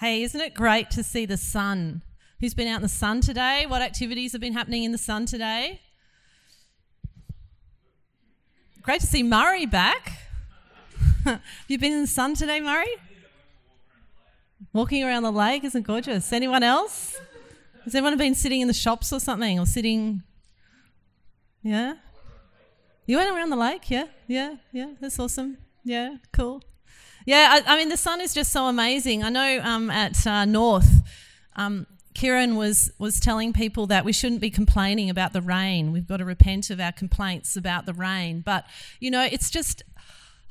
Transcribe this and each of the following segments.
Hey, isn't it great to see the sun? Who's been out in the sun today? What activities have been happening in the sun today? Great to see Murray back. have you been in the sun today, Murray? Walking around the lake isn't gorgeous. Anyone else? Has anyone been sitting in the shops or something, or sitting? Yeah. You went around the lake, yeah, yeah, yeah. That's awesome. Yeah, cool. Yeah, I, I mean the sun is just so amazing. I know um, at uh, North, um, Kieran was was telling people that we shouldn't be complaining about the rain. We've got to repent of our complaints about the rain. But you know, it's just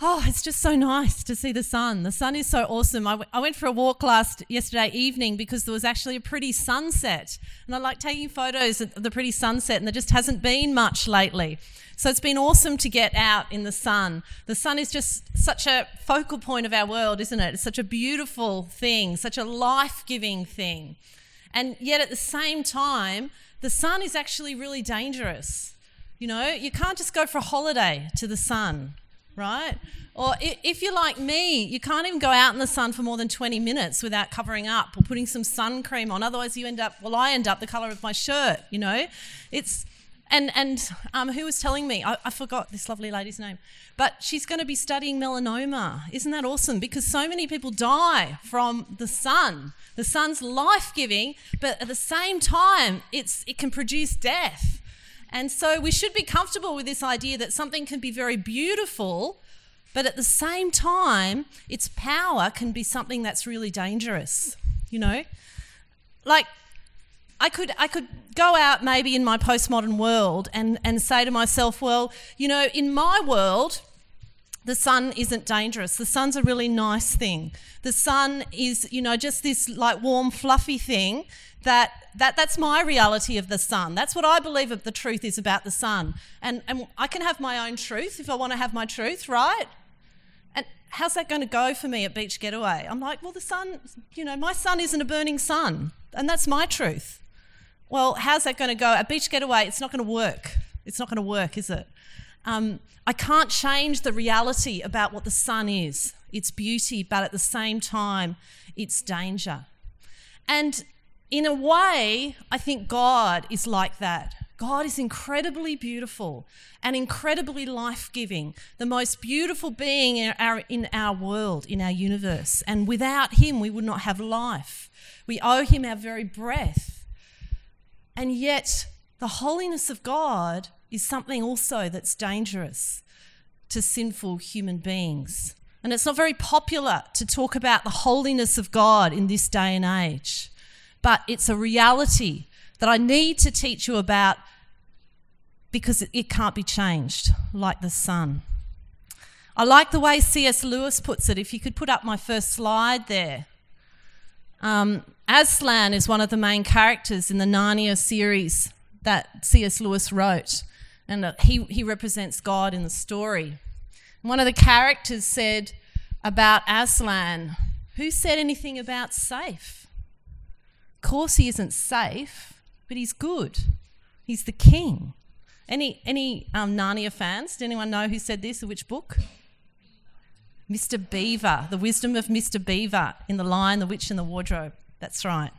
oh, it's just so nice to see the sun. The sun is so awesome. I, w- I went for a walk last yesterday evening because there was actually a pretty sunset, and I like taking photos of the pretty sunset, and there just hasn't been much lately. So it's been awesome to get out in the sun. The sun is just such a focal point of our world, isn't it? It's such a beautiful thing, such a life giving thing. And yet at the same time, the sun is actually really dangerous. You know, you can't just go for a holiday to the sun right? Or if you're like me, you can't even go out in the sun for more than 20 minutes without covering up or putting some sun cream on. Otherwise, you end up, well, I end up the color of my shirt, you know? It's, and, and um, who was telling me, I, I forgot this lovely lady's name, but she's going to be studying melanoma. Isn't that awesome? Because so many people die from the sun. The sun's life giving, but at the same time, it's, it can produce death. And so we should be comfortable with this idea that something can be very beautiful, but at the same time, its power can be something that's really dangerous. You know? Like, I could, I could go out maybe in my postmodern world and, and say to myself, well, you know, in my world, the sun isn't dangerous. The sun's a really nice thing. The sun is, you know, just this like warm, fluffy thing that, that that's my reality of the sun. That's what I believe of the truth is about the sun. And, and I can have my own truth if I want to have my truth, right? And how's that going to go for me at Beach Getaway? I'm like, well, the sun, you know, my sun isn't a burning sun. And that's my truth. Well, how's that going to go? At Beach Getaway, it's not going to work. It's not going to work, is it? Um, I can't change the reality about what the sun is. It's beauty, but at the same time, it's danger. And in a way, I think God is like that. God is incredibly beautiful and incredibly life giving, the most beautiful being in our, in our world, in our universe. And without Him, we would not have life. We owe Him our very breath. And yet, the holiness of God is something also that's dangerous to sinful human beings. And it's not very popular to talk about the holiness of God in this day and age but it's a reality that I need to teach you about because it, can't be changed like the sun. I like the way C.S. Lewis puts it. If you could put up my first slide there. Um, Aslan is one of the main characters in the Narnia series that C.S. Lewis wrote, and uh, he, he represents God in the story. One of the characters said about Aslan, Who said anything about safe? Of course, he isn't safe, but he's good. He's the king. Any, any um, Narnia fans? Does anyone know who said this or which book? Mr. Beaver, the wisdom of Mr. Beaver in The Lion, the Witch, and the Wardrobe. That's right.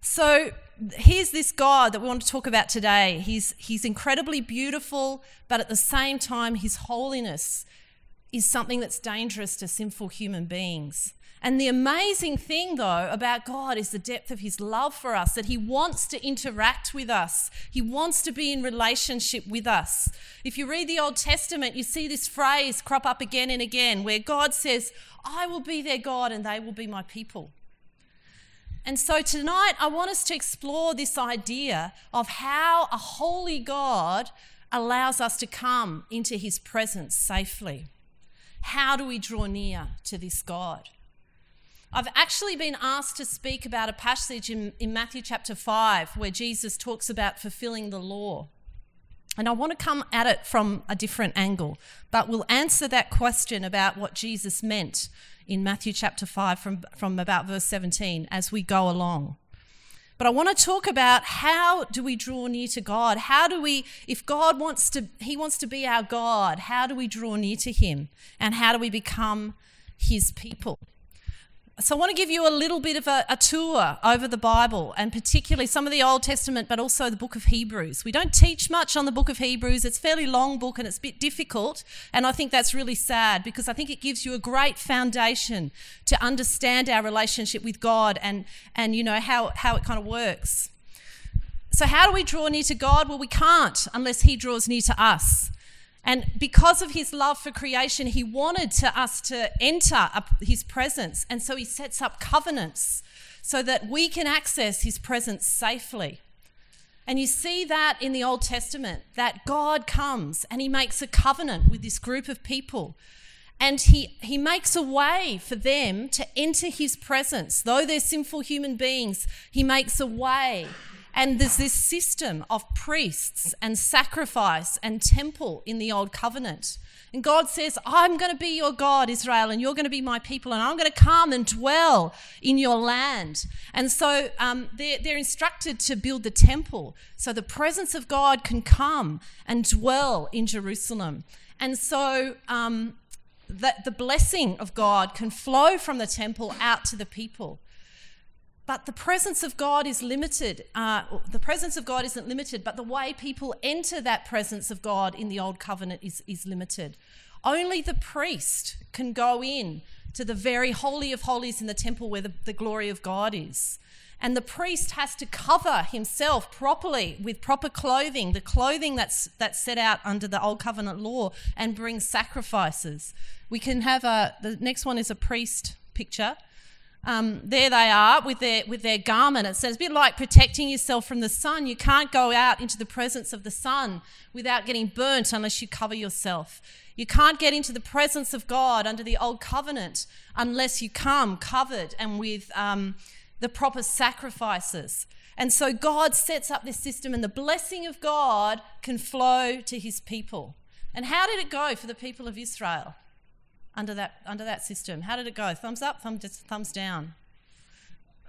So here's this God that we want to talk about today. He's, he's incredibly beautiful, but at the same time, his holiness is something that's dangerous to sinful human beings. And the amazing thing, though, about God is the depth of his love for us, that he wants to interact with us, he wants to be in relationship with us. If you read the Old Testament, you see this phrase crop up again and again where God says, I will be their God and they will be my people. And so tonight, I want us to explore this idea of how a holy God allows us to come into his presence safely. How do we draw near to this God? I've actually been asked to speak about a passage in, in Matthew chapter 5 where Jesus talks about fulfilling the law. And I want to come at it from a different angle, but we'll answer that question about what Jesus meant in Matthew chapter 5 from, from about verse 17 as we go along. But I want to talk about how do we draw near to God? How do we, if God wants to, He wants to be our God, how do we draw near to Him? And how do we become His people? So I want to give you a little bit of a, a, tour over the Bible, and particularly some of the Old Testament, but also the book of Hebrews. We don't teach much on the book of Hebrews. It's a fairly long book and it's a bit difficult, and I think that's really sad because I think it gives you a great foundation to understand our relationship with God and, and you know how, how it kind of works. So how do we draw near to God? Well, we can't unless He draws near to us. And because of his love for creation, he wanted to us to enter his presence. And so he sets up covenants so that we can access his presence safely. And you see that in the Old Testament, that God comes and he makes a covenant with this group of people. And he, he makes a way for them to enter his presence. Though they're sinful human beings, he makes a way and there's this system of priests and sacrifice and temple in the Old Covenant. And God says, I'm going to be your God, Israel, and you're going to be my people, and I'm going to come and dwell in your land. And so um, they're, they're instructed to build the temple so the presence of God can come and dwell in Jerusalem. And so um, that the blessing of God can flow from the temple out to the people. But the presence of God is limited. Uh, the presence of God isn't limited, but the way people enter that presence of God in the Old Covenant is, is limited. Only the priest can go in to the very holy of holies in the temple where the, the glory of God is. And the priest has to cover himself properly with proper clothing, the clothing that's, that's set out under the Old Covenant law, and bring sacrifices. We can have a, the next one is a priest picture. Um, there they are with their with their garment. It says a bit like protecting yourself from the sun. You can't go out into the presence of the sun without getting burnt unless you cover yourself. You can't get into the presence of God under the old covenant unless you come covered and with um, the proper sacrifices. And so God sets up this system, and the blessing of God can flow to His people. And how did it go for the people of Israel? Under that under that system. How did it go? Thumbs up, thumb, thumbs down.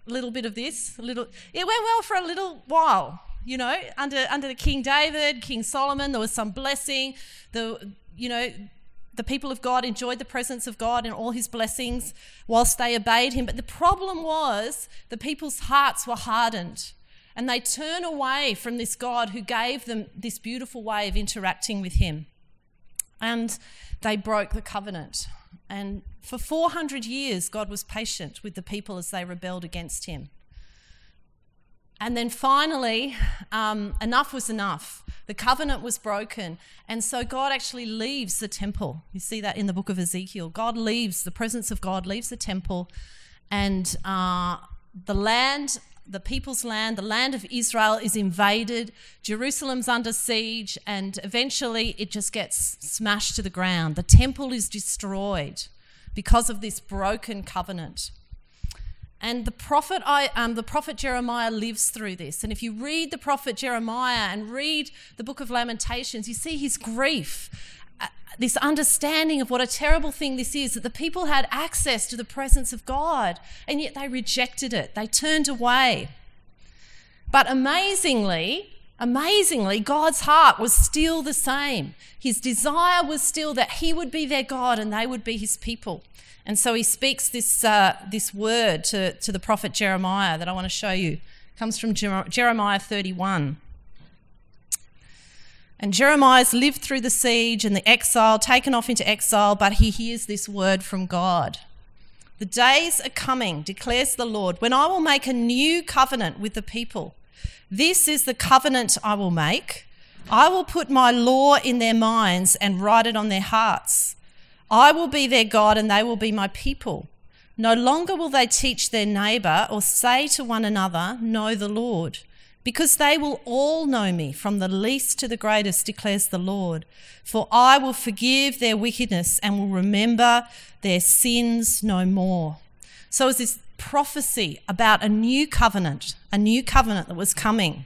A little bit of this, a little. It went well for a little while, you know. Under under the King David, King Solomon, there was some blessing. The you know the people of God enjoyed the presence of God and all his blessings whilst they obeyed him. But the problem was the people's hearts were hardened and they turn away from this God who gave them this beautiful way of interacting with him. And they broke the covenant. And for 400 years, God was patient with the people as they rebelled against him. And then finally, um, enough was enough. The covenant was broken. And so God actually leaves the temple. You see that in the book of Ezekiel. God leaves, the presence of God leaves the temple, and uh, the land the people's land, the land of Israel, is invaded. Jerusalem's under siege, and eventually it just gets smashed to the ground. The temple is destroyed because of this broken covenant. And the prophet, I, um, the prophet Jeremiah lives through this. And if you read the prophet Jeremiah and read the book of Lamentations, you see his grief this understanding of what a terrible thing this is that the people had access to the presence of God and yet they rejected it. They turned away. But amazingly, amazingly, God's heart was still the same. His desire was still that He would be their God and they would be His people. And so He speaks this, uh, this word to, to the prophet Jeremiah that I want to show you. It comes from Jeremiah 31. And Jeremiah's lived through the siege and the exile, taken off into exile, but he hears this word from God. The days are coming, declares the Lord, when I will make a new covenant with the people. This is the covenant I will make. I will put my law in their minds and write it on their hearts. I will be their God and they will be my people. No longer will they teach their neighbour or say to one another, Know the Lord because they will all know me, from the least to the greatest, declares the Lord. For I will forgive their wickedness and will remember their sins no more. So, it's this prophecy about a new covenant, a new covenant that was coming.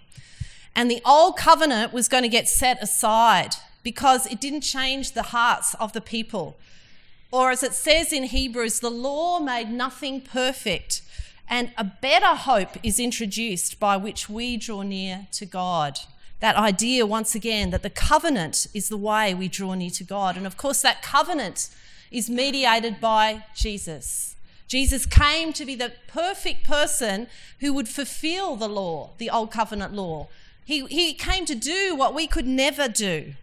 And the old covenant was going to get set aside because it didn't change the hearts of the people. Or, as it says in Hebrews, the law made nothing perfect. And a better hope is introduced by which we draw near to God. That idea, once again, that the covenant is the way we draw near to God. And of course, that covenant is mediated by Jesus. Jesus came to be the perfect person who would fulfill the law, the old covenant law. He, he came to do what we could never do.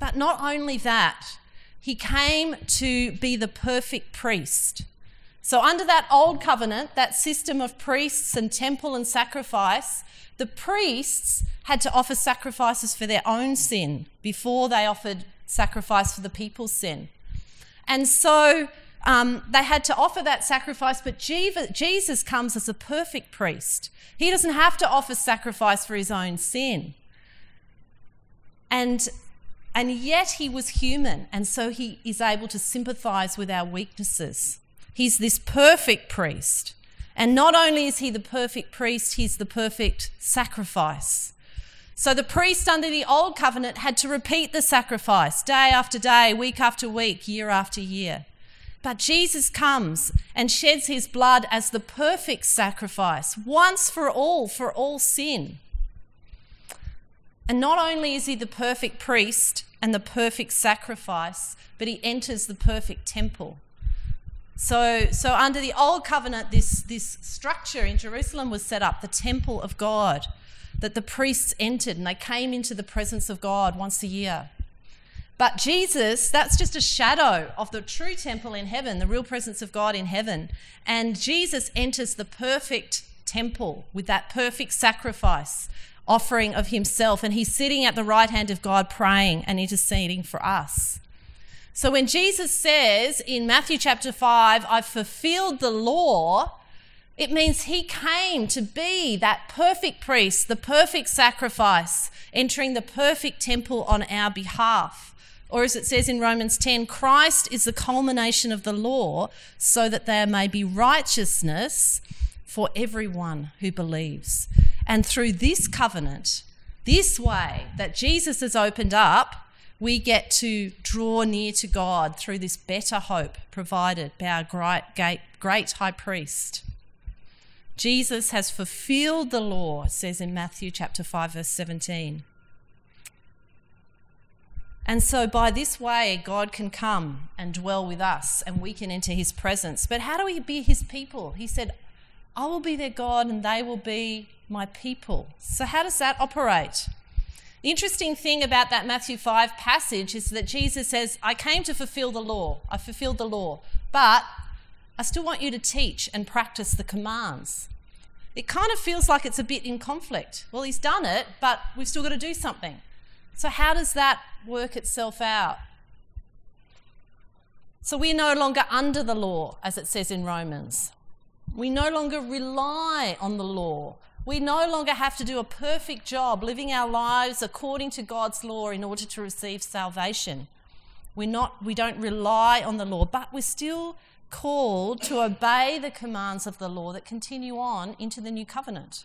But not only that, he came to be the perfect priest. So, under that old covenant, that system of priests and temple and sacrifice, the priests had to offer sacrifices for their own sin before they offered sacrifice for the people's sin. And so um, they had to offer that sacrifice, but Jesus comes as a perfect priest. He doesn't have to offer sacrifice for his own sin. And, and yet he was human, and so he is able to sympathize with our weaknesses. He's this perfect priest. And not only is he the perfect priest, he's the perfect sacrifice. So the priest under the old covenant had to repeat the sacrifice day after day, week after week, year after year. But Jesus comes and sheds his blood as the perfect sacrifice, once for all, for all sin. And not only is he the perfect priest and the perfect sacrifice, but he enters the perfect temple. So, so under the old covenant, this, this structure in Jerusalem was set up, the temple of God, that the priests entered and they came into the presence of God once a year. But Jesus, that's just a shadow of the true temple in heaven, the real presence of God in heaven. And Jesus enters the perfect temple with that perfect sacrifice offering of himself. And he's sitting at the right hand of God praying and interceding for us. So when Jesus says in Matthew chapter 5, I've fulfilled the law, it means he came to be that perfect priest, the perfect sacrifice, entering the perfect temple on our behalf. Or as it says in Romans 10, Christ is the culmination of the law so that there may be righteousness for everyone who believes. And through this covenant, this way that Jesus has opened up, we get to draw near to God through this better hope provided by our great, great high priest. Jesus has fulfilled the law, says in Matthew chapter 5 verse 17. And so, by this way, God can come and dwell with us and we can enter his presence. But how do we be his people? He said, I will be their God and they will be my people. So, how does that operate? The interesting thing about that Matthew 5 passage is that Jesus says, I came to fulfill the law. I fulfilled the law. But I still want you to teach and practice the commands. It kind of feels like it's a bit in conflict. Well, he's done it, but we've still got to do something. So, how does that work itself out? So, we're no longer under the law, as it says in Romans. We no longer rely on the law. We no longer have to do a perfect job living our lives according to God's law in order to receive salvation. We're not, we don't rely on the law, but we're still called to obey the commands of the law that continue on into the new covenant.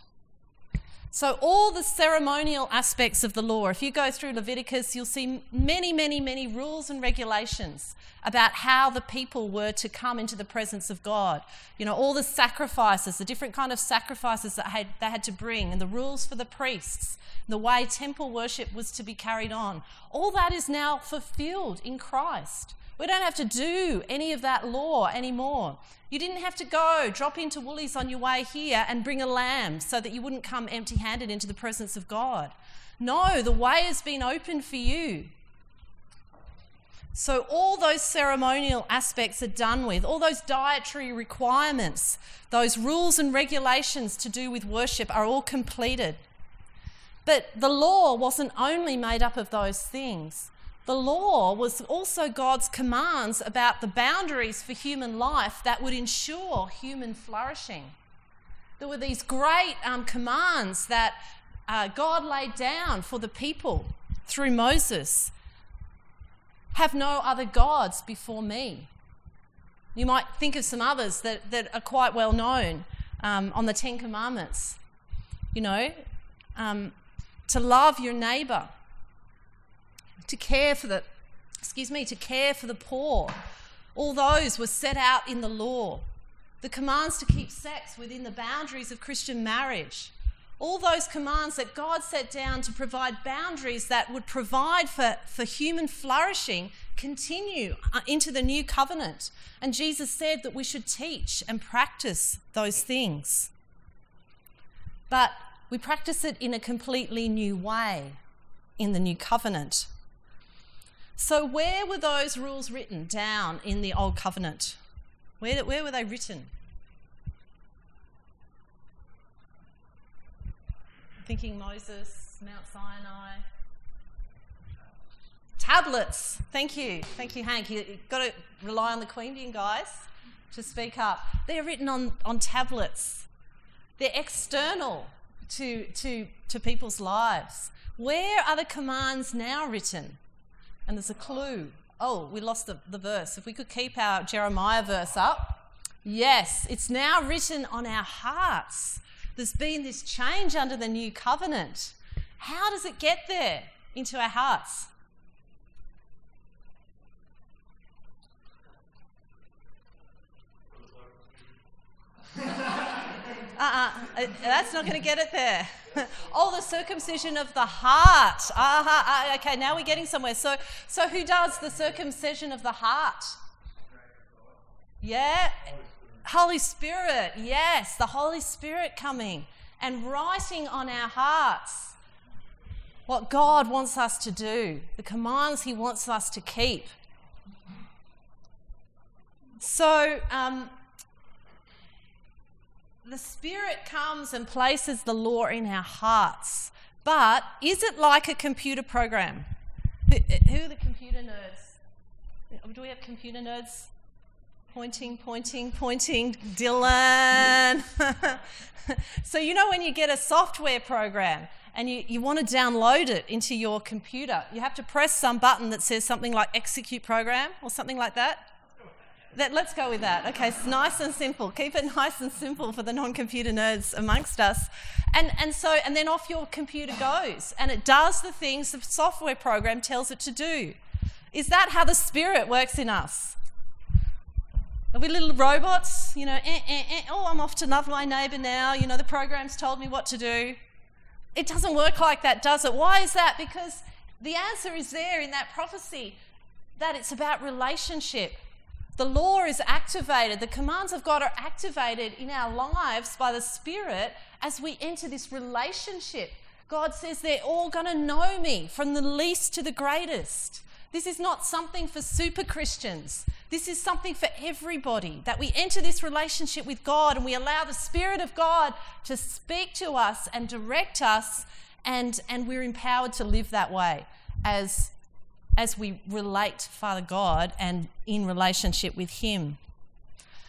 So, all the ceremonial aspects of the law, if you go through Leviticus, you'll see many, many, many rules and regulations about how the people were to come into the presence of God. You know, all the sacrifices, the different kind of sacrifices that they had to bring, and the rules for the priests, the way temple worship was to be carried on. All that is now fulfilled in Christ. We don't have to do any of that law anymore. You didn't have to go drop into Woolies on your way here and bring a lamb so that you wouldn't come empty handed into the presence of God. No, the way has been opened for you. So, all those ceremonial aspects are done with, all those dietary requirements, those rules and regulations to do with worship are all completed. But the law wasn't only made up of those things. The law was also God's commands about the boundaries for human life that would ensure human flourishing. There were these great um, commands that uh, God laid down for the people through Moses have no other gods before me. You might think of some others that, that are quite well known um, on the Ten Commandments. You know, um, to love your neighbour, to care for the, excuse me, to care for the poor. All those were set out in the law. The commands to keep sex within the boundaries of Christian marriage. all those commands that God set down to provide boundaries that would provide for, for human flourishing continue uh, into the new covenant. And Jesus said that we should teach and practice those things. But we practice it in a completely new way in the new covenant. So, where were those rules written down in the old covenant? Where, where were they written? Thinking Moses, Mount Sinai. Tablets. Thank you. Thank you, Hank. You've got to rely on the Queendian guys to speak up. They're written on, on tablets, they're external to, to, to people's lives. Where are the commands now written? And there's a clue. Oh, we lost the, the verse. If we could keep our Jeremiah verse up. Yes, it's now written on our hearts. There's been this change under the new covenant. How does it get there into our hearts? uh-uh, uh, that's not going to get it there. oh, the circumcision of the heart. Uh-huh, uh, okay, now we're getting somewhere. So, so who does the circumcision of the heart? Yeah, Holy Spirit. Yes, the Holy Spirit coming and writing on our hearts what God wants us to do, the commands He wants us to keep. So, um, the Spirit comes and places the law in our hearts. But is it like a computer program? Who are the computer nerds? Do we have computer nerds? Pointing, pointing, pointing. Dylan. so, you know, when you get a software program and you, you want to download it into your computer, you have to press some button that says something like execute program or something like that. That, let's go with that. Okay, it's nice and simple. Keep it nice and simple for the non-computer nerds amongst us. And, and so, and then off your computer goes, and it does the things the software program tells it to do. Is that how the Spirit works in us? Are we little robots? You know, eh, eh, eh, oh, I'm off to love my neighbour now. You know, the program's told me what to do. It doesn't work like that, does it? Why is that? Because the answer is there in that prophecy that it's about relationship. The law is activated, the commands of God are activated in our lives by the Spirit as we enter this relationship. God says they're all going to know me from the least to the greatest. This is not something for super Christians. This is something for everybody that we enter this relationship with God and we allow the Spirit of God to speak to us and direct us, and, and we're empowered to live that way as as we relate to Father God and in relationship with Him.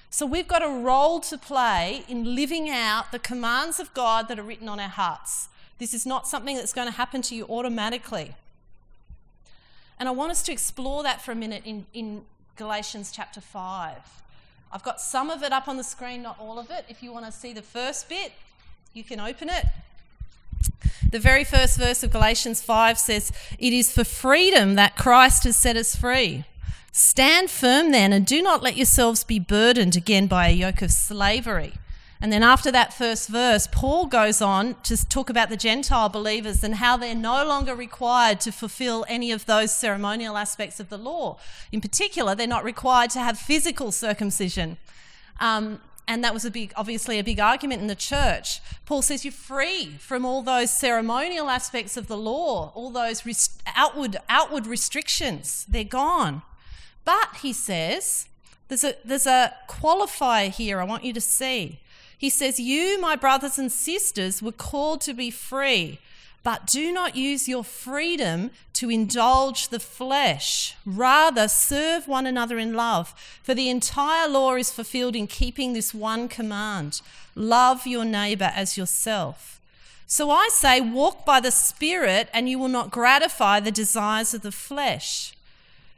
So we've got a role to play in living out the commands of God that are written on our hearts. This is not something that's going to happen to you automatically. And I want us to explore that for a minute in, in Galatians chapter 5. I've got some of it up on the screen, not all of it. If you want to see the first bit, you can open it. The very first verse of Galatians 5 says, It is for freedom that Christ has set us free. Stand firm then, and do not let yourselves be burdened again by a yoke of slavery. And then after that first verse, Paul goes on to talk about the Gentile believers and how they're no longer required to fulfill any of those ceremonial aspects of the law. In particular, they're not required to have physical circumcision. Um, and that was a big, obviously, a big argument in the church. Paul says you're free from all those ceremonial aspects of the law, all those rest- outward, outward restrictions. They're gone. But, he says, there's a, there's a qualifier here I want you to see. He says, You, my brothers and sisters, were called to be free, but do not use your freedom to indulge the flesh. Rather, serve one another in love. For the entire law is fulfilled in keeping this one command love your neighbor as yourself. So I say, walk by the Spirit, and you will not gratify the desires of the flesh.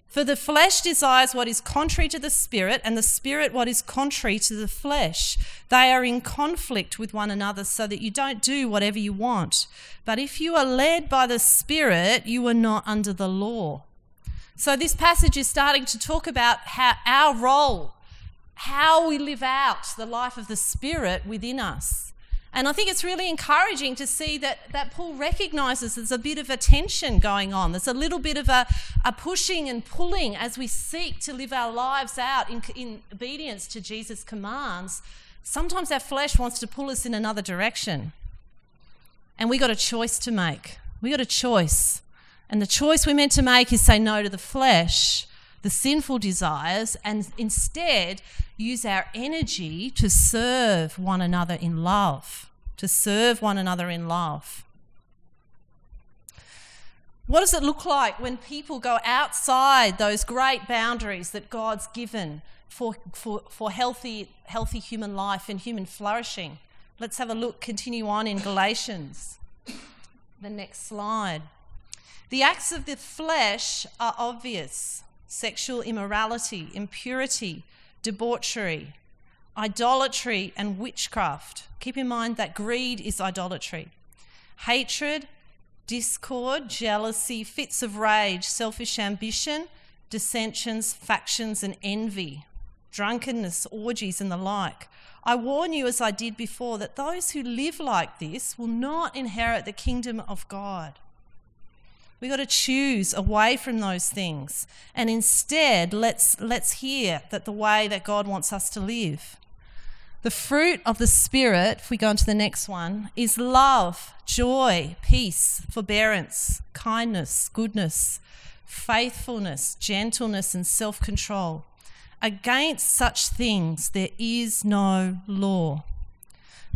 For the flesh desires what is contrary to the spirit, and the spirit what is contrary to the flesh. They are in conflict with one another, so that you don't do whatever you want. But if you are led by the spirit, you are not under the law. So this passage is starting to talk about how our role, how we live out the life of the spirit within us. And I think it's really encouraging to see that, that Paul recognizes there's a bit of a tension going on. There's a little bit of a, a pushing and pulling as we seek to live our lives out in, in obedience to Jesus' commands. Sometimes our flesh wants to pull us in another direction. And we got a choice to make. We got a choice. And the choice we're meant to make is say no to the flesh, the sinful desires, and instead use our energy to serve one another in love, to serve one another in love. What does it look like when people go outside those great boundaries that God's given for, for, for healthy, healthy human life and human flourishing? Let's have a look, continue on in Galatians. The next slide. The acts of the flesh are obvious sexual immorality, impurity, debauchery, idolatry, and witchcraft. Keep in mind that greed is idolatry. Hatred, discord, jealousy, fits of rage, selfish ambition, dissensions, factions, and envy, drunkenness, orgies, and the like. I warn you, as I did before, that those who live like this will not inherit the kingdom of God. We've got to choose away from those things. And instead, let's, let's hear that the way that God wants us to live. The fruit of the Spirit, if we go on to the next one, is love, joy, peace, forbearance, kindness, goodness, faithfulness, gentleness, and self control. Against such things there is no law.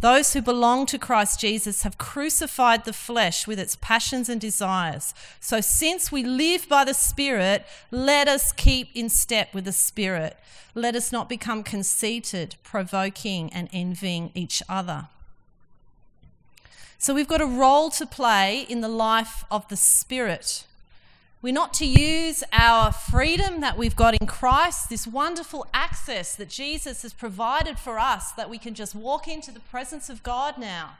Those who belong to Christ Jesus have crucified the flesh with its passions and desires. So, since we live by the Spirit, let us keep in step with the Spirit. Let us not become conceited, provoking, and envying each other. So, we've got a role to play in the life of the Spirit. We're not to use our freedom that we've got in Christ, this wonderful access that Jesus has provided for us, that we can just walk into the presence of God now,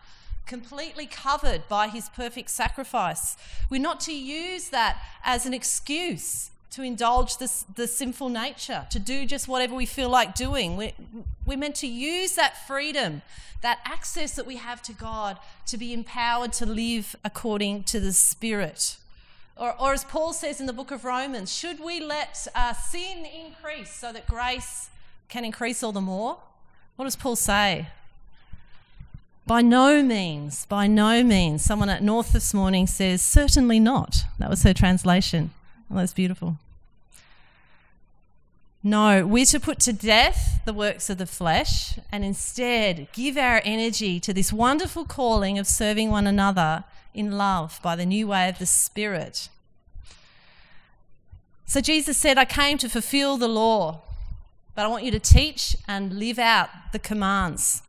completely covered by his perfect sacrifice. We're not to use that as an excuse to indulge this, the sinful nature, to do just whatever we feel like doing. We're, we're meant to use that freedom, that access that we have to God, to be empowered to live according to the Spirit. Or, or as Paul says in the book of Romans, should we let uh, sin increase so that grace can increase all the more? What does Paul say? By no means, by no means. Someone at North this morning says, certainly not. That was her translation. Oh, that's beautiful. No, we're to put to death the works of the flesh and instead give our energy to this wonderful calling of serving one another in love by the new way of the Spirit. So Jesus said, I came to fulfill the law, but I want you to teach and live out the commands.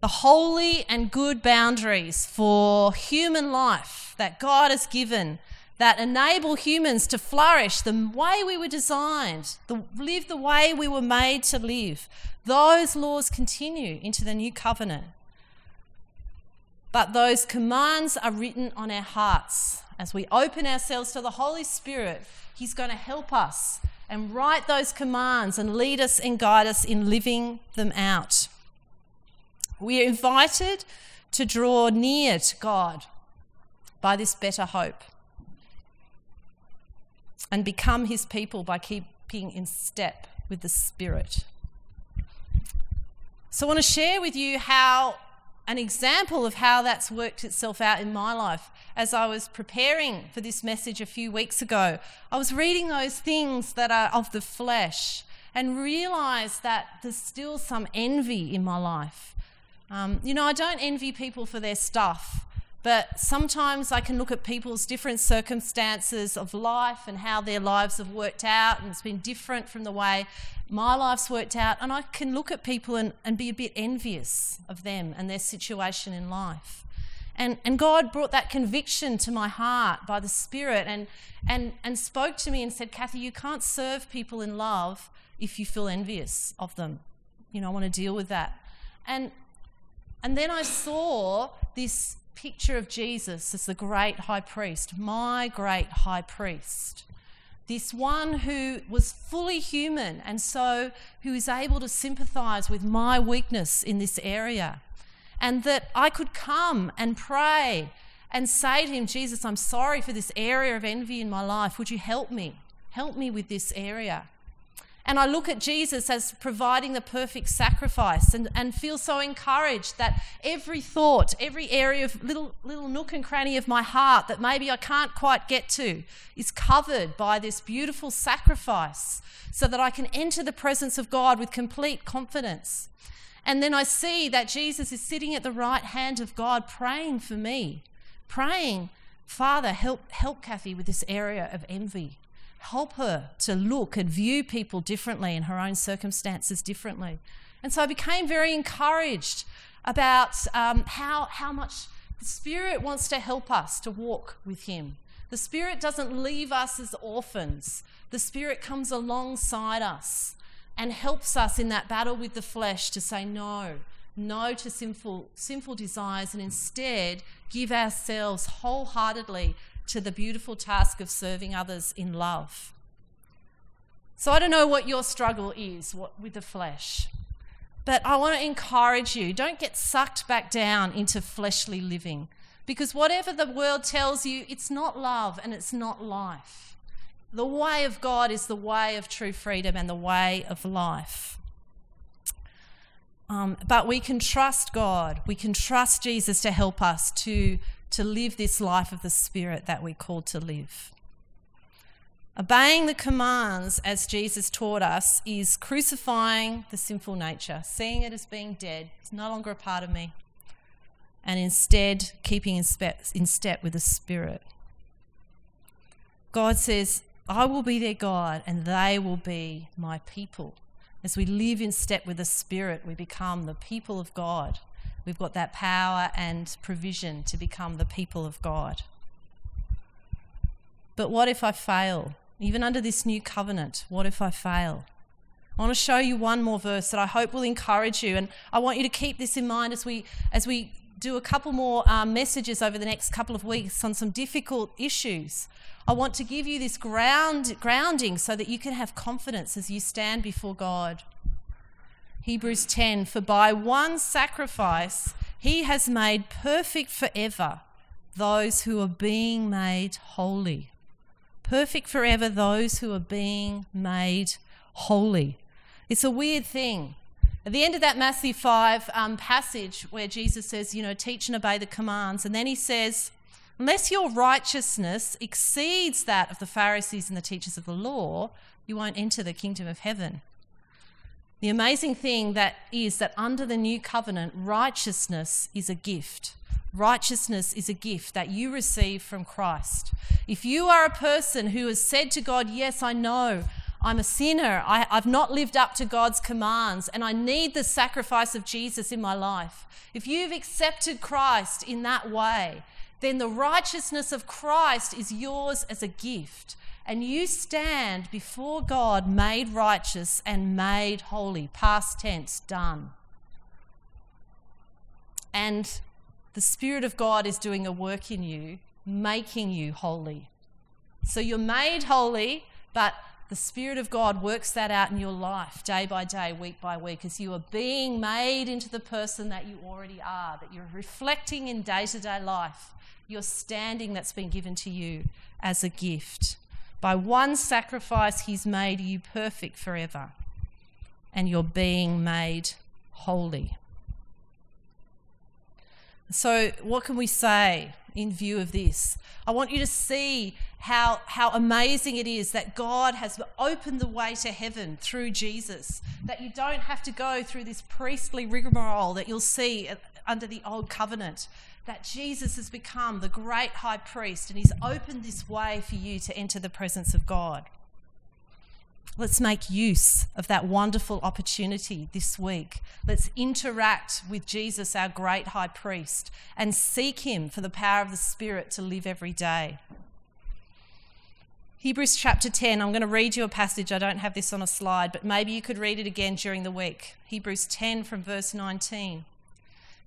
The holy and good boundaries for human life that God has given that enable humans to flourish the way we were designed, the, live the way we were made to live. Those laws continue into the new covenant. But those commands are written on our hearts. As we open ourselves to the Holy Spirit, He's going to help us and write those commands and lead us and guide us in living them out. We are invited to draw near to God by this better hope and become His people by keeping in step with the Spirit. So, I want to share with you how an example of how that's worked itself out in my life. As I was preparing for this message a few weeks ago, I was reading those things that are of the flesh and realized that there's still some envy in my life. Um, you know, I don't envy people for their stuff. But sometimes I can look at people's different circumstances of life and how their lives have worked out, and it's been different from the way my life's worked out. And I can look at people and, and be a bit envious of them and their situation in life. And, and God brought that conviction to my heart by the Spirit and, and, and spoke to me and said, Kathy, you can't serve people in love if you feel envious of them. You know, I want to deal with that. And, and then I saw this picture of Jesus as the great high priest, my great high priest. This one who was fully human and so who is able to sympathize with my weakness in this area. and that I could come and pray and say to him, Jesus, I'm sorry for this area of envy in my life. Would you help me? Help me with this area. And I look at Jesus as providing the perfect sacrifice and, and feel so encouraged that every thought, every area of little, little nook and cranny of my heart that maybe I can't quite get to is covered by this beautiful sacrifice so that I can enter the presence of God with complete confidence. And then I see that Jesus is sitting at the right hand of God praying for me, praying, Father, help, help Kathy with this area of envy help her to look and view people differently and her own circumstances differently. And so I became very encouraged about um, how, how much the Spirit wants to help us to walk with Him. The Spirit doesn't leave us as orphans, the Spirit comes alongside us and helps us in that battle with the flesh to say no, no to sinful, sinful desires, and instead give ourselves wholeheartedly to the beautiful task of serving others in love. So I don't know what your struggle is with the flesh, but I want to encourage you don't get sucked back down into fleshly living because whatever the world tells you, it's not love and it's not life. The way of God is the way of true freedom and the way of life. Um, but we can trust God. We can trust Jesus to help us to to live this life of the Spirit that we're called to live. Obeying the commands, as Jesus taught us, is crucifying the sinful nature, seeing it as being dead. It's no longer a part of me. And instead, keeping in step, in step with the Spirit. God says, I will be their God, and they will be my people. As we live in step with the Spirit, we become the people of God. We've got that power and provision to become the people of God. But what if I fail? Even under this new covenant, what if I fail? I want to show you one more verse that I hope will encourage you, and I want you to keep this in mind as we as we do a couple more um, messages over the next couple of weeks on some difficult issues. I want to give you this ground grounding so that you can have confidence as you stand before God. Hebrews 10 For by one sacrifice he has made perfect forever those who are being made holy. Perfect forever those who are being made holy. It's a weird thing. At the end of that Matthew 5 um, passage where Jesus says, you know, teach and obey the commands, and then he says, unless your righteousness exceeds that of the Pharisees and the teachers of the law, you won't enter the kingdom of heaven. The amazing thing that is that under the new covenant, righteousness is a gift. Righteousness is a gift that you receive from Christ. If you are a person who has said to God, Yes, I know I'm a sinner, I, have not lived up to God's commands, and I need the sacrifice of Jesus in my life. If you've accepted Christ in that way, then the righteousness of Christ is yours as a gift and you stand before God made righteous and made holy, past tense, done. And the Spirit of God is doing a work in you, making you holy. So you're made holy, but the Spirit of God works that out in your life day by day, week by week, as you are being made into the person that you already are, that you're reflecting in day to day life, your standing that's been given to you as a gift. By one sacrifice, he's made you perfect forever, and you're being made holy. So, what can we say in view of this? I want you to see how, how amazing it is that God has opened the way to heaven through Jesus, that you don't have to go through this priestly rigmarole that you'll see under the old covenant, that Jesus has become the great high priest and he's opened this way for you to enter the presence of God. Let's make use of that wonderful opportunity this week. Let's interact with Jesus, our great high priest, and seek him for the power of the Spirit to live every day. Hebrews chapter 10, I'm going to read you a passage. I don't have this on a slide, but maybe you could read it again during the week. Hebrews 10 from verse 19.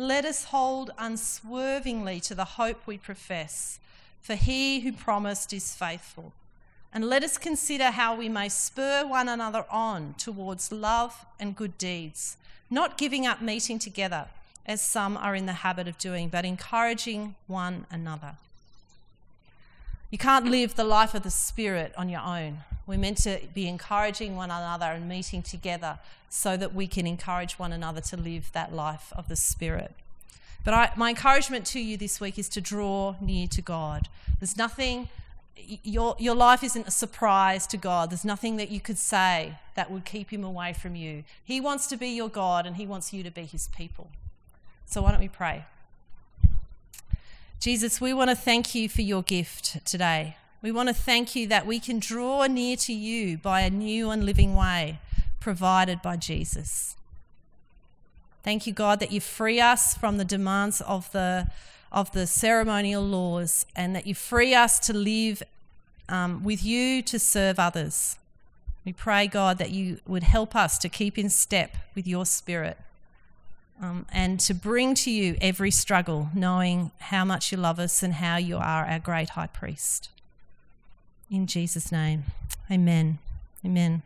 Let us hold unswervingly to the hope we profess, for he who promised is faithful. And let us consider how we may spur one another on towards love and good deeds, not giving up meeting together as some are in the habit of doing, but encouraging one another. You can't live the life of the Spirit on your own. We're meant to be encouraging one another and meeting together so that we can encourage one another to live that life of the Spirit. But I, my encouragement to you this week is to draw near to God. There's nothing, your, your life isn't a surprise to God. There's nothing that you could say that would keep Him away from you. He wants to be your God and He wants you to be His people. So why don't we pray? Jesus, we want to thank you for your gift today. We want to thank you that we can draw near to you by a new and living way provided by Jesus. Thank you, God, that you free us from the demands of the, of the ceremonial laws and that you free us to live um, with you to serve others. We pray, God, that you would help us to keep in step with your spirit um, and to bring to you every struggle, knowing how much you love us and how you are our great high priest. In Jesus' name, amen. Amen.